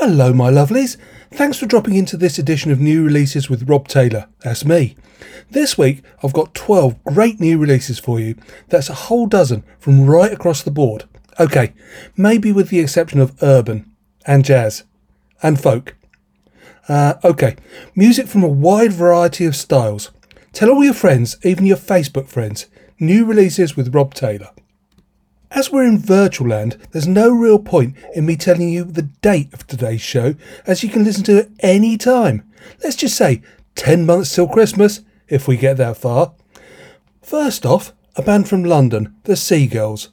Hello, my lovelies. Thanks for dropping into this edition of New Releases with Rob Taylor. That's me. This week, I've got 12 great new releases for you. That's a whole dozen from right across the board. Okay, maybe with the exception of urban and jazz and folk. Uh, okay, music from a wide variety of styles. Tell all your friends, even your Facebook friends, new releases with Rob Taylor. As we're in virtual land, there's no real point in me telling you the date of today's show, as you can listen to it any time. Let's just say 10 months till Christmas, if we get that far. First off, a band from London, the Sea Girls.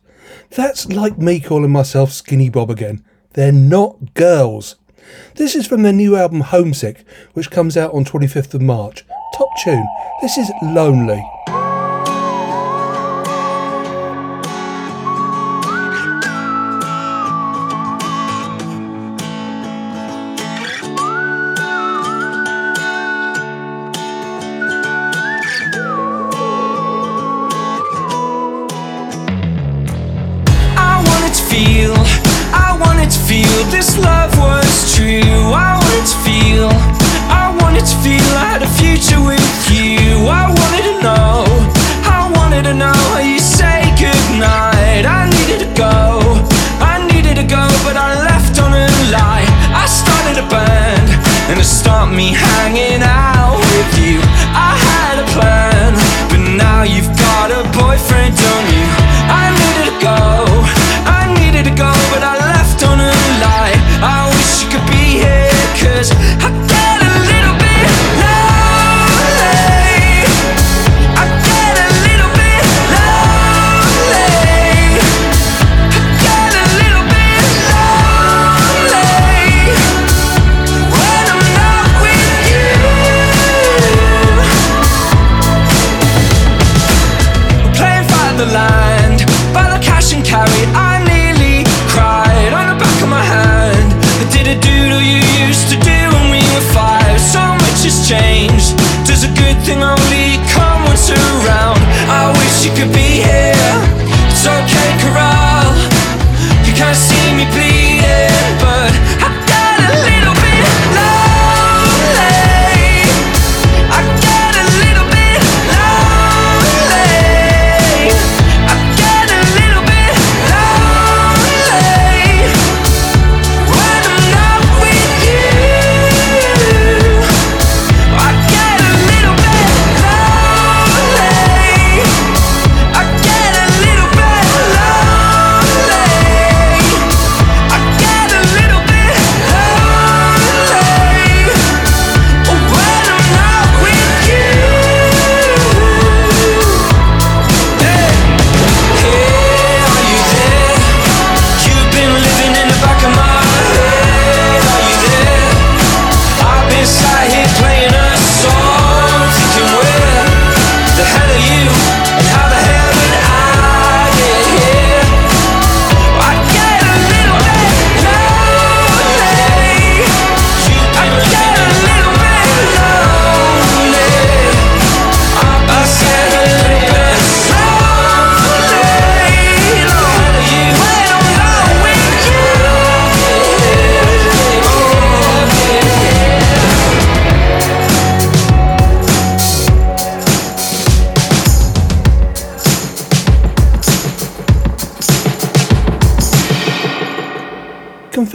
That's like me calling myself Skinny Bob again. They're not girls. This is from their new album Homesick, which comes out on 25th of March. Top tune. This is Lonely.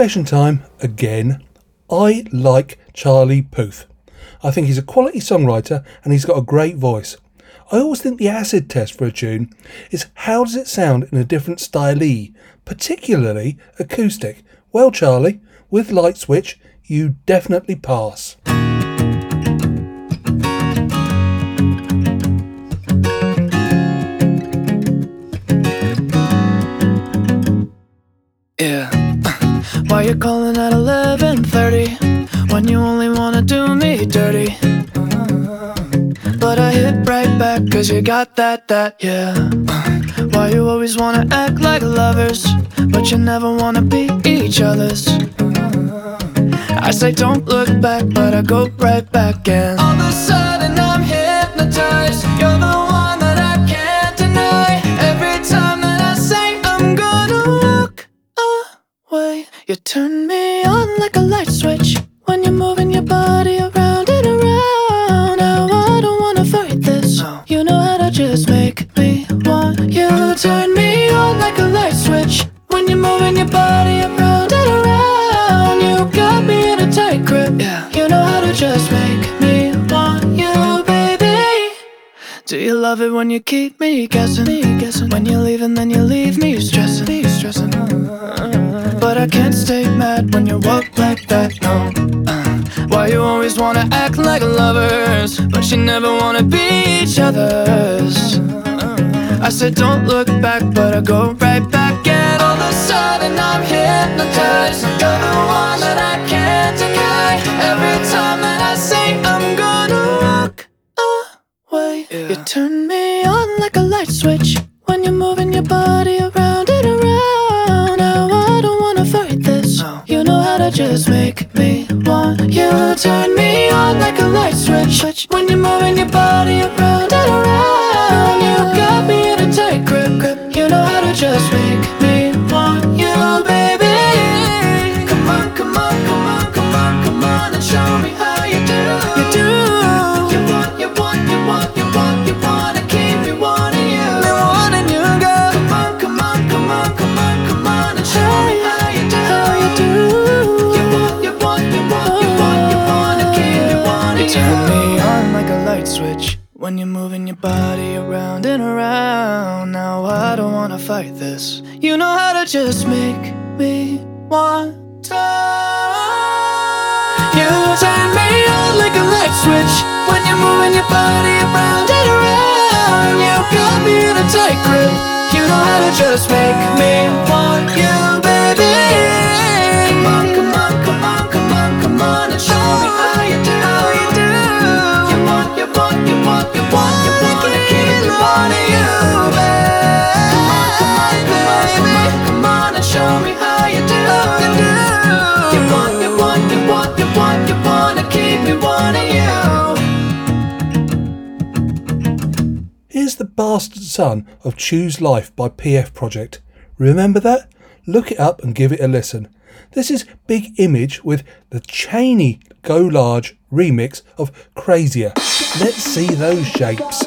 Confession time again. I like Charlie Puth. I think he's a quality songwriter and he's got a great voice. I always think the acid test for a tune is how does it sound in a different style, particularly acoustic. Well, Charlie, with Light Switch, you definitely pass. Why you calling at 11:30 when you only wanna do me dirty? But I hit right back cause you got that, that, yeah. Why you always wanna act like lovers, but you never wanna be each other's? I say don't look back, but I go right back and You turn me on like a light switch when you're moving your body around and around. Now I don't wanna fight this. You know how to just make me want you. Turn me on like a light switch when you're moving your body around and around. You got me in a tight grip. Yeah. You know how to just make me want you, baby. Do you love it when you keep me guessing? Me guessing. When you leave and then you leave me stressing. Me stressing. Mm-hmm. But I can't stay mad when you walk like that. No. Uh, why you always wanna act like lovers, but you never wanna be each other's? I said don't look back, but I go right back, and all of a sudden I'm hypnotized. You're the one that I can't deny. Every time that I say I'm gonna walk away, you turn me on like a light switch when you're moving your body around and around. Just make me want you. Turn me on like a light switch when you're moving your body around and around. You got me in a tight grip, grip. You know how to just make When you're moving your body around and around, now I don't wanna fight this. You know how to just make me want to. You turn me on like a light switch when you're moving your body around and around. You got me in a tight grip. You know how to just make me want you, baby. Son of Choose Life by PF Project. Remember that? Look it up and give it a listen. This is Big Image with the Cheney Go Large remix of Crazier. Let's see those shapes.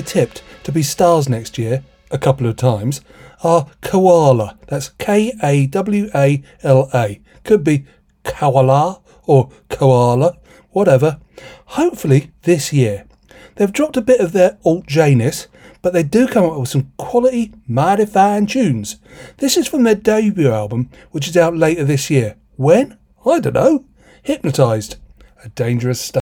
tipped to be stars next year, a couple of times, are Kawala. That's K A W A L A. Could be Koala or Koala, whatever. Hopefully this year. They've dropped a bit of their alt Janus, but they do come up with some quality, mighty fine tunes. This is from their debut album, which is out later this year. When? I don't know. Hypnotised. A dangerous stuff.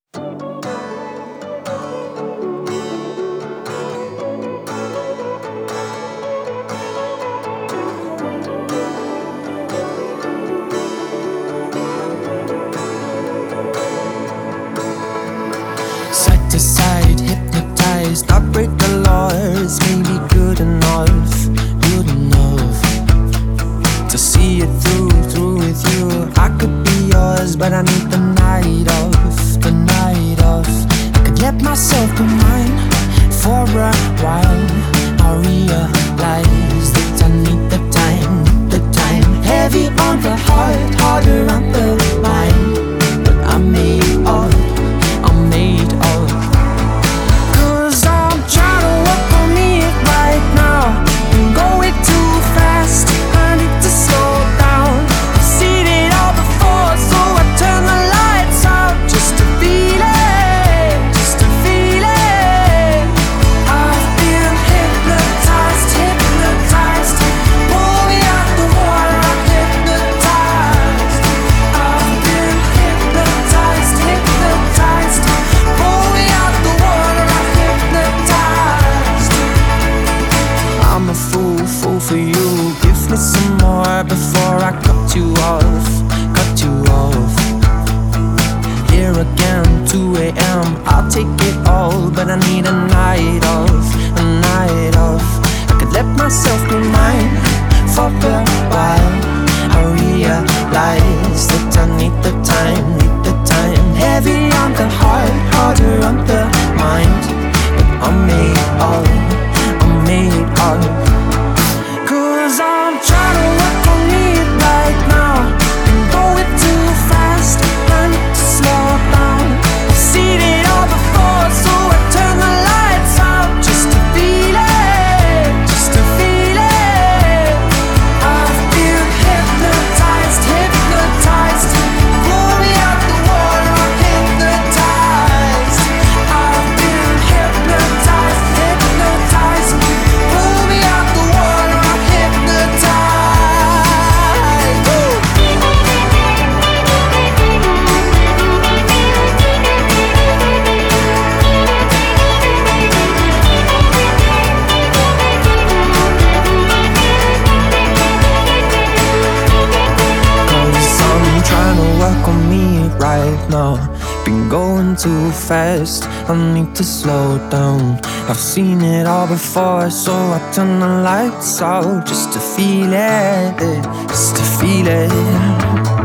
To slow down. I've seen it all before, so I turn the lights out just to feel it, just to feel it.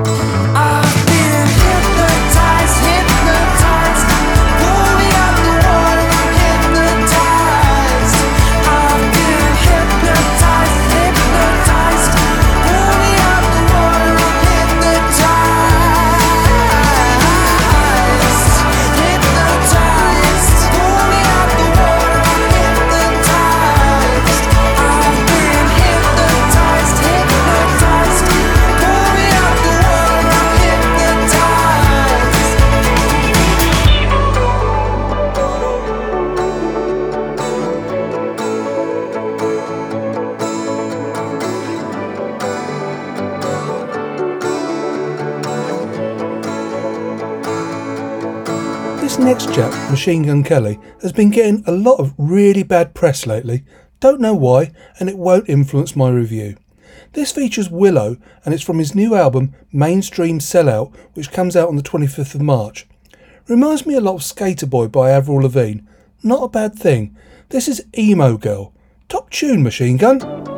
next chap, Machine Gun Kelly, has been getting a lot of really bad press lately. Don't know why, and it won't influence my review. This features Willow, and it's from his new album Mainstream Sellout, which comes out on the 25th of March. Reminds me a lot of Sk8er Boi by Avril Lavigne. Not a bad thing. This is Emo Girl. Top tune, Machine Gun.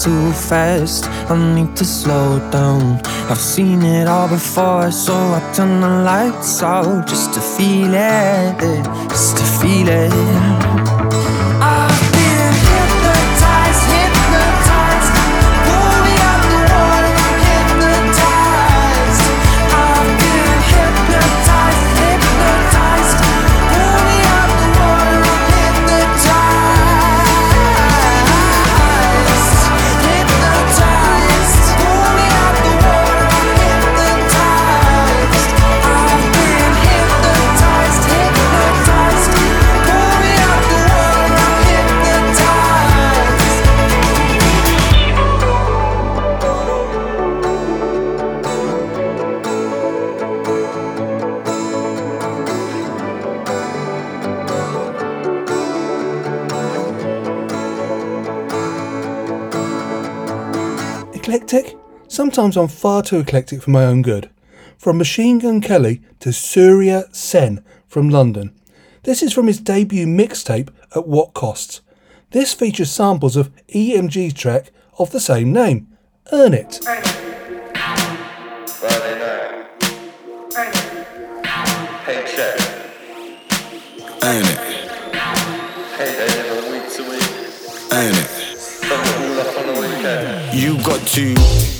too fast. I need to slow down. I've seen it all before, so I turn the lights out just to feel it, just to feel it. Sometimes I'm far too eclectic for my own good. From Machine Gun Kelly to Surya Sen from London. This is from his debut mixtape At What Costs. This features samples of EMG's track of the same name, Earn It. Earn it. Earn it? It? You got to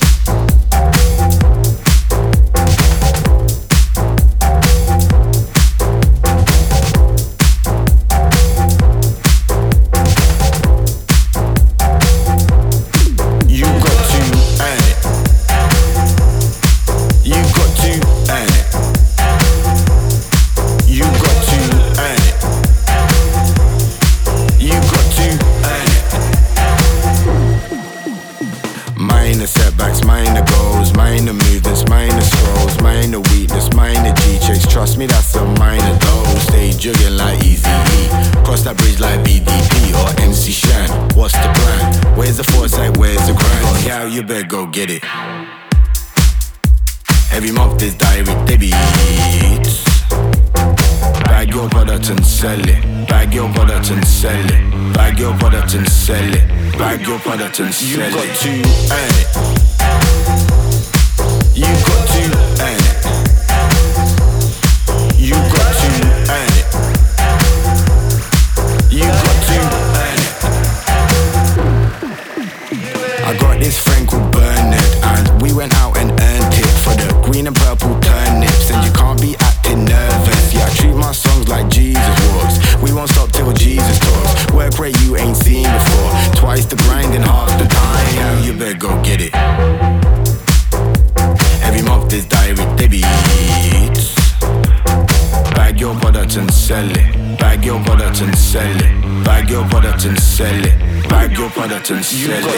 your product and sell it. You got to earn You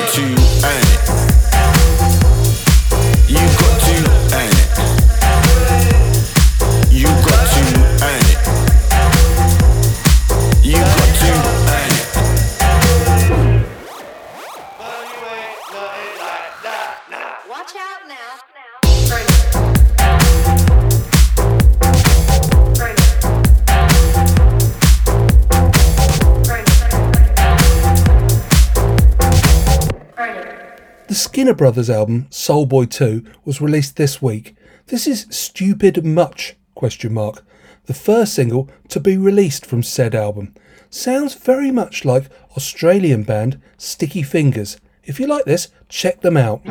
Brothers album Soul Boy 2 was released this week. This is Stupid Much question mark. The first single to be released from said album. Sounds very much like Australian band Sticky Fingers. If you like this, check them out.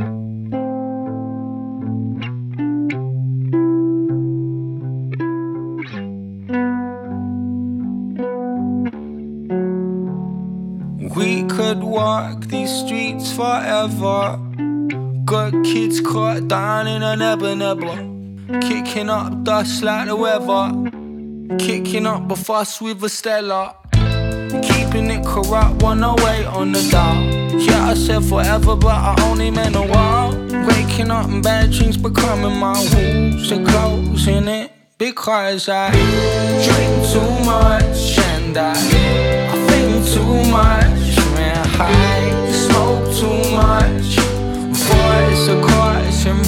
We could walk these streets forever. Got kids caught down in a nebba nebba. Kicking up dust like the weather. Kicking up a fuss with a Stella. Keeping it corrupt, one away on the dial. Yeah, I said forever, but I only meant a while. Waking up and bad dreams becoming my rules. Are closing it because I drink too much and I, I think too much, man.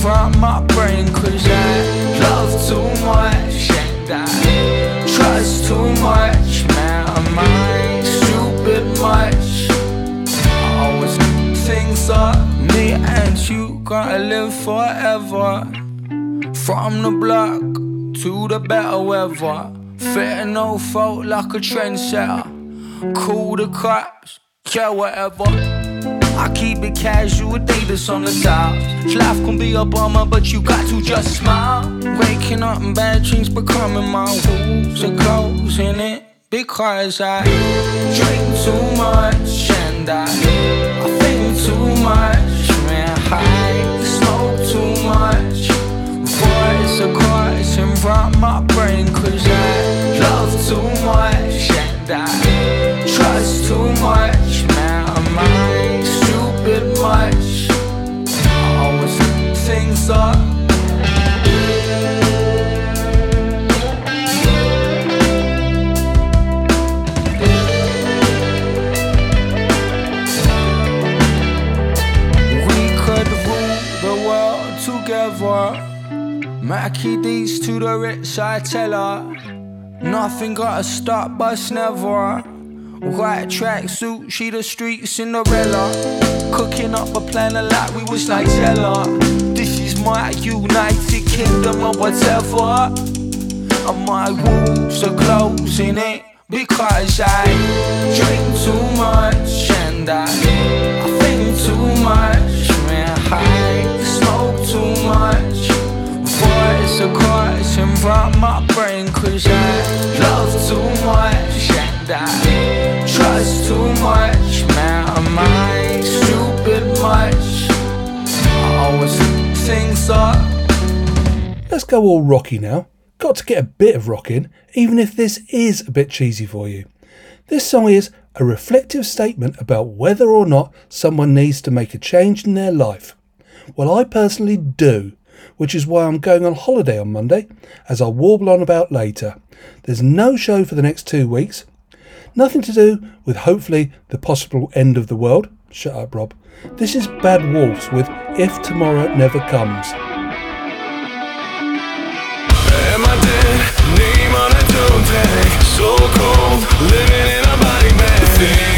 From my brain, cause I love too much and I trust too much, man. I stupid much? I always things up. Me and you gotta live forever. From the block to the better weather. Fitting no fault like a trendsetter. Cool the cops, yeah, whatever. I keep it casual, Adidas on the top. Life can be a bummer, but you got to just smile. Waking up and bad dreams becoming my rules. Are closing it because I drink too much and I, I think too much, man. I smoke too much. Voice are coursing from my brain, cause I things up. We could rule the world together. Mackie D's to the rich, I tell her. Nothing gotta stop us, never. White tracksuit, she the street Cinderella. Cooking up a plan a lot, we was like. My United Kingdom or whatever. And my rules are closing it because I drink too much and I, I think too much, man. I smoke too much. Voice are coursing from my brain cause I love too much and I trust too much, man. Am I stupid much? I always Let's go all rocky now. Got to get a bit of rocking, even if this is a bit cheesy for you. This song is a reflective statement about whether or not someone needs to make a change in their life. Well, I personally do, which is why I'm going on holiday on Monday, as I'll warble on about later. There's no show for the next two weeks. Nothing to do with hopefully the possible end of the world. Shut up, Rob. This is Bad Wolves with If Tomorrow Never Comes. Am I dead? Name on a tag. So cold, living in a body bag.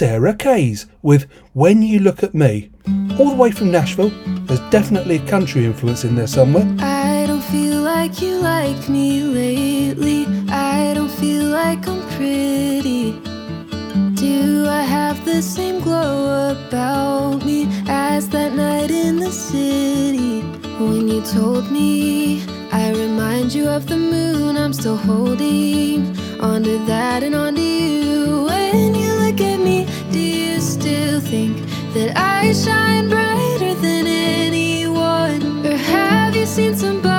Sarah Kays with When You Look at Me. All the way from Nashville, there's definitely a country influence in there somewhere. I don't feel like you like me lately. I don't feel like I'm pretty. Do I have the same glow about me as that night in the city? When you told me, I remind you of the moon I'm still holding onto that and onto you. When that I shine brighter than anyone? Or have you seen somebody?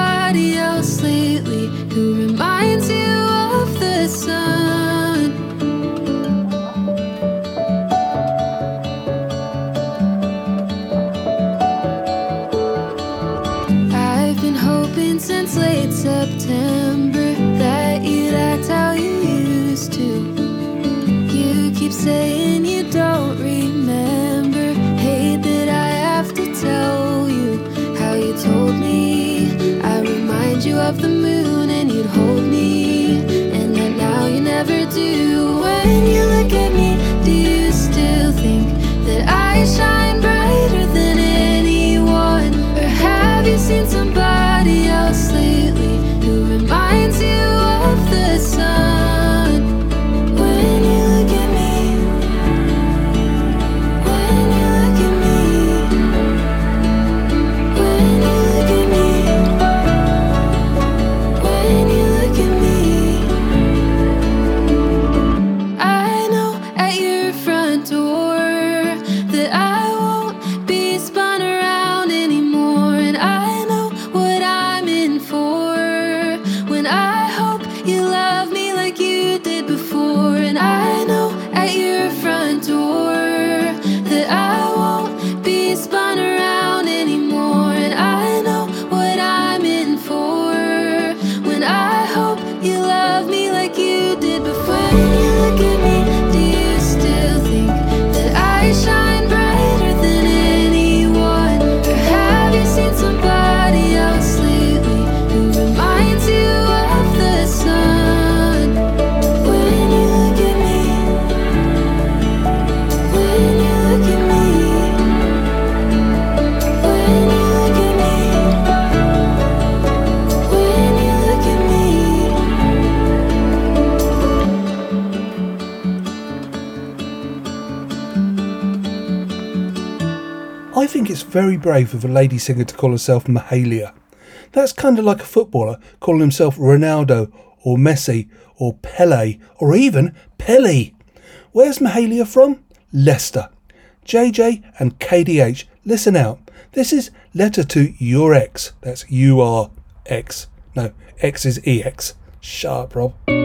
I shine think it's very brave of a lady singer to call herself Mahalia. That's kind of like a footballer calling himself Ronaldo or Messi or Pele or even Pele. Where's Mahalia from? Leicester. JJ and KDH, listen out. This is Letter to Your Ex. That's U R X. No, X is EX. Sharp, up, Rob.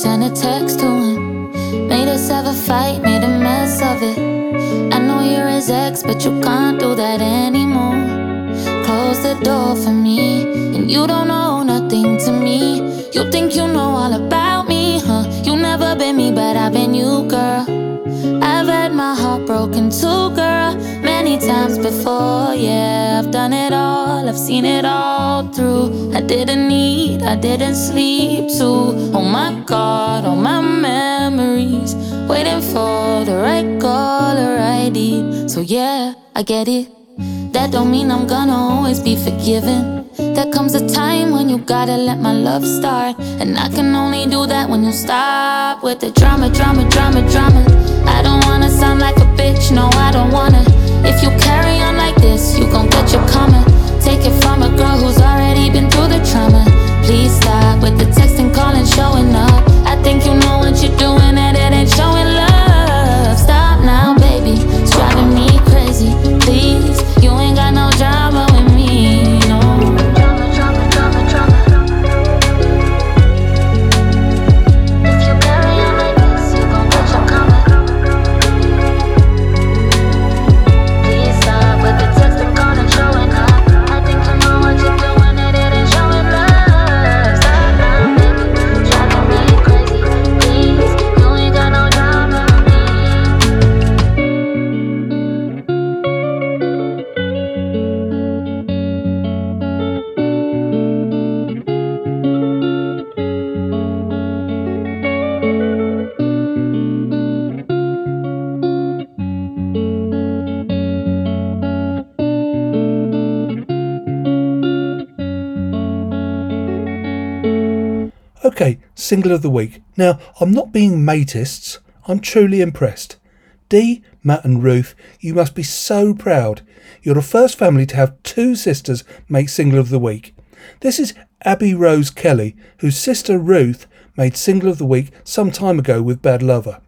Sent a text to him. Made us have a fight, made a mess of it. I know you're his ex, but you can't do that anymore. Close the door for me, and you don't know nothing to me. You think you know all about me, huh? You never been me, but I've been you, girl. I've had my heart broken too, girl, many times before. Yeah, I've done it all, I've seen it all through. I didn't eat, I didn't sleep too. Oh my god, all my memories, waiting for the right call or right deed. So yeah, I get it. That don't mean I'm gonna always be forgiven. There comes a time when you gotta let my love start. And I can only do that when you stop with the drama, drama, drama, drama. I don't wanna sound like a bitch, no, I don't wanna. If you carry on like this, you gon' get your karma. Take it from a girl who's already been through the trauma. Please stop with the texting, calling, showing up. I think you know what you're doing, and it ain't showing love. Single of the week. Now, I'm not being matists, I'm truly impressed. Dee, Matt, and Ruth, you must be so proud. You're the first family to have two sisters make single of the week. This is Abby Rose Kelly, whose sister Ruth made single of the week some time ago with Bad Lover.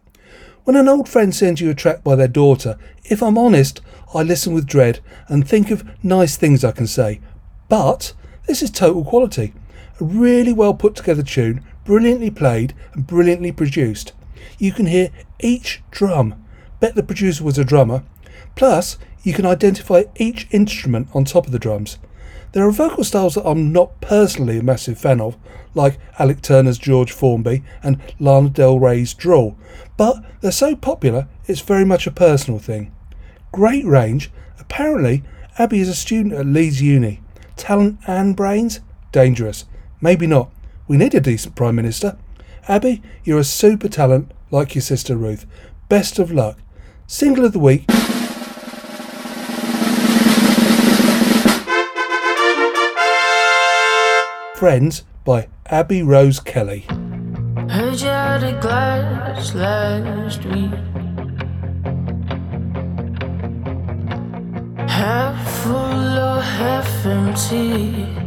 When an old friend sends you a track by their daughter, if I'm honest, I listen with dread and think of nice things I can say. But this is total quality. A really well put together tune, brilliantly played and brilliantly produced. You can hear each drum. Bet the producer was a drummer. Plus, you can identify each instrument on top of the drums. There are vocal styles that I'm not personally a massive fan of, like Alex Turner's George Formby and Lana Del Rey's Drawl, but they're so popular it's very much a personal thing. Great range. Apparently, Abby is a student at Leeds Uni. Talent and brains? Dangerous. Maybe not. We need a decent Prime Minister. Abby, you're a super talent like your sister Ruth. Best of luck. Single of the week. Friends by Abby Rose Kelly. Heard you had a glass last week. Half full or half empty.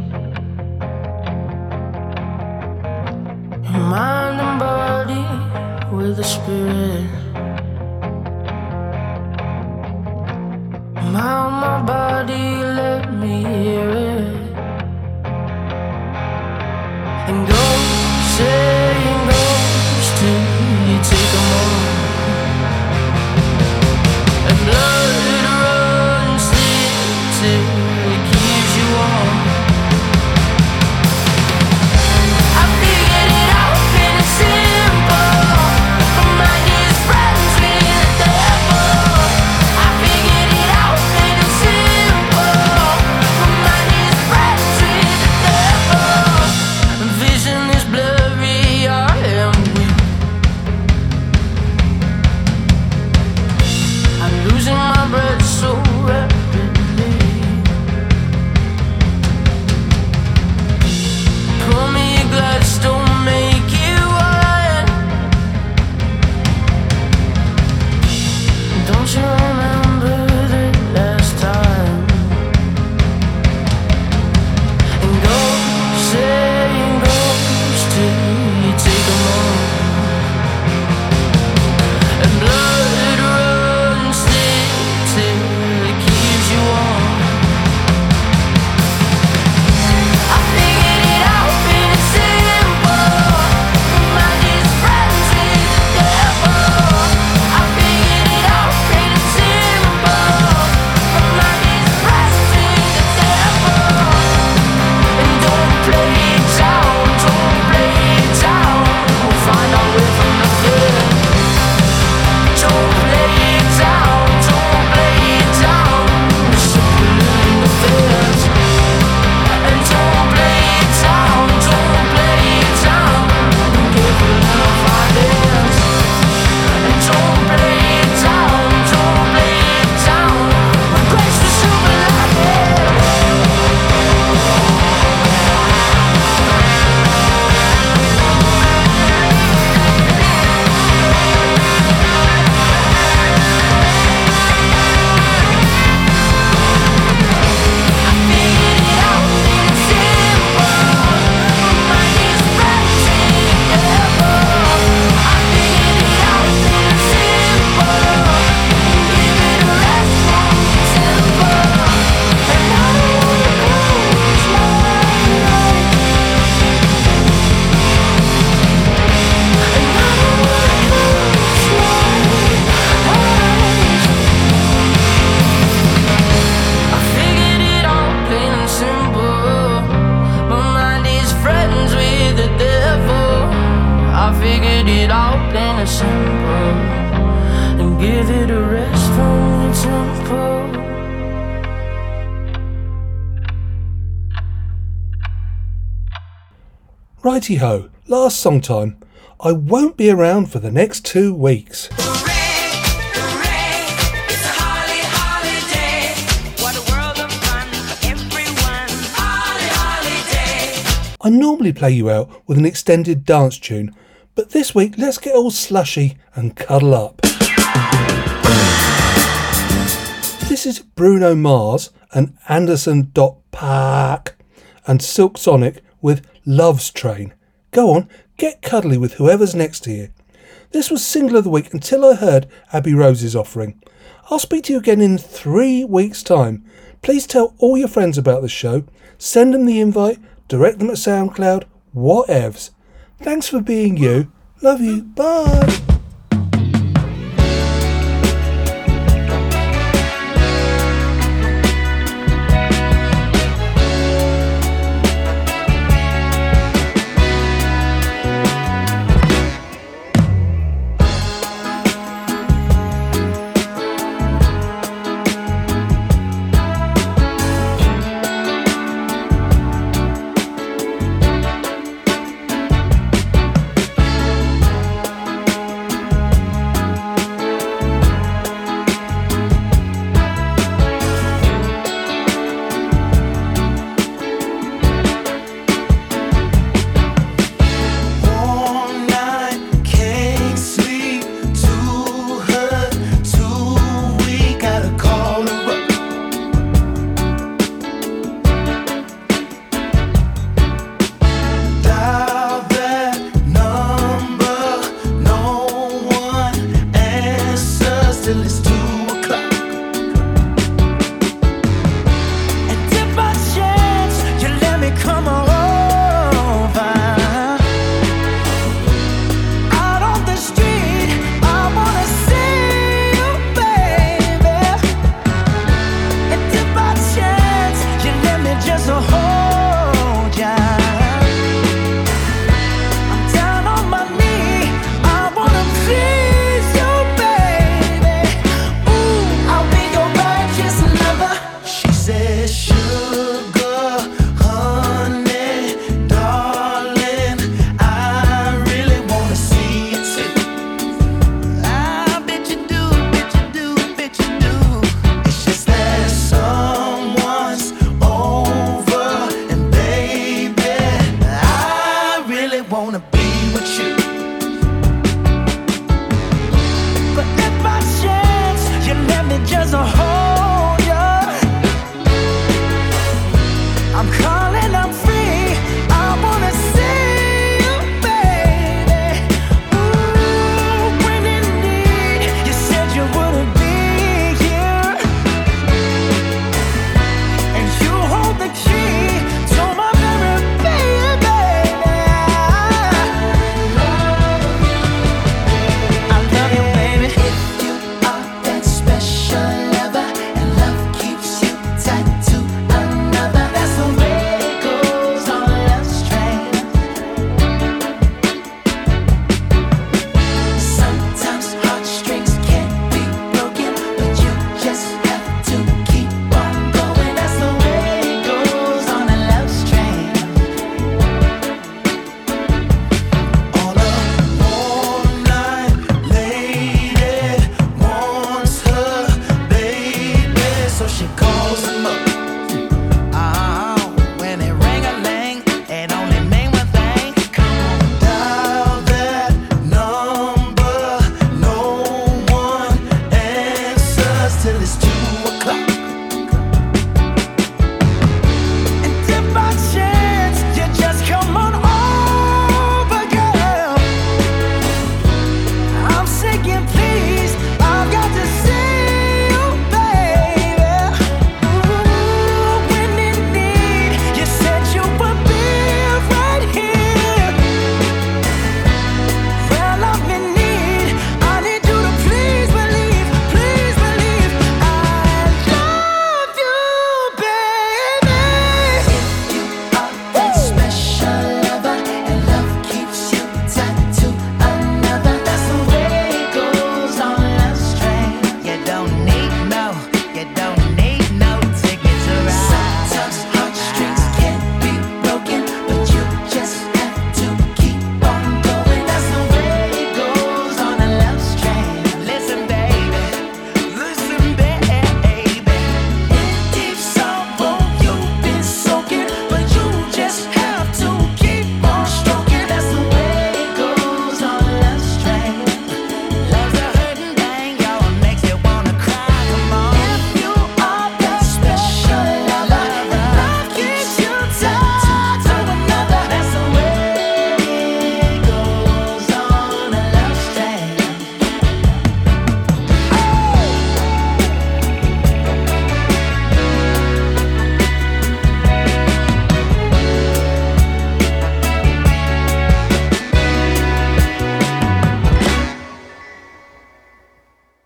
Mind and body with a spirit. Now my body, let me hear it. And go saying Ho, last song time. I won't be around for the next two weeks. I normally play you out with an extended dance tune, but this week let's get all slushy and cuddle up. This is Bruno Mars and Anderson Dot Paak and Silk Sonic with Love's Train. Go on, get cuddly with whoever's next to you. This was Single of the Week until I heard Abby Rose's offering. I'll speak to you again in three weeks' time. Please tell all your friends about the show, send them the invite, direct them at SoundCloud, whatevs. Thanks for being you. Love you. Bye.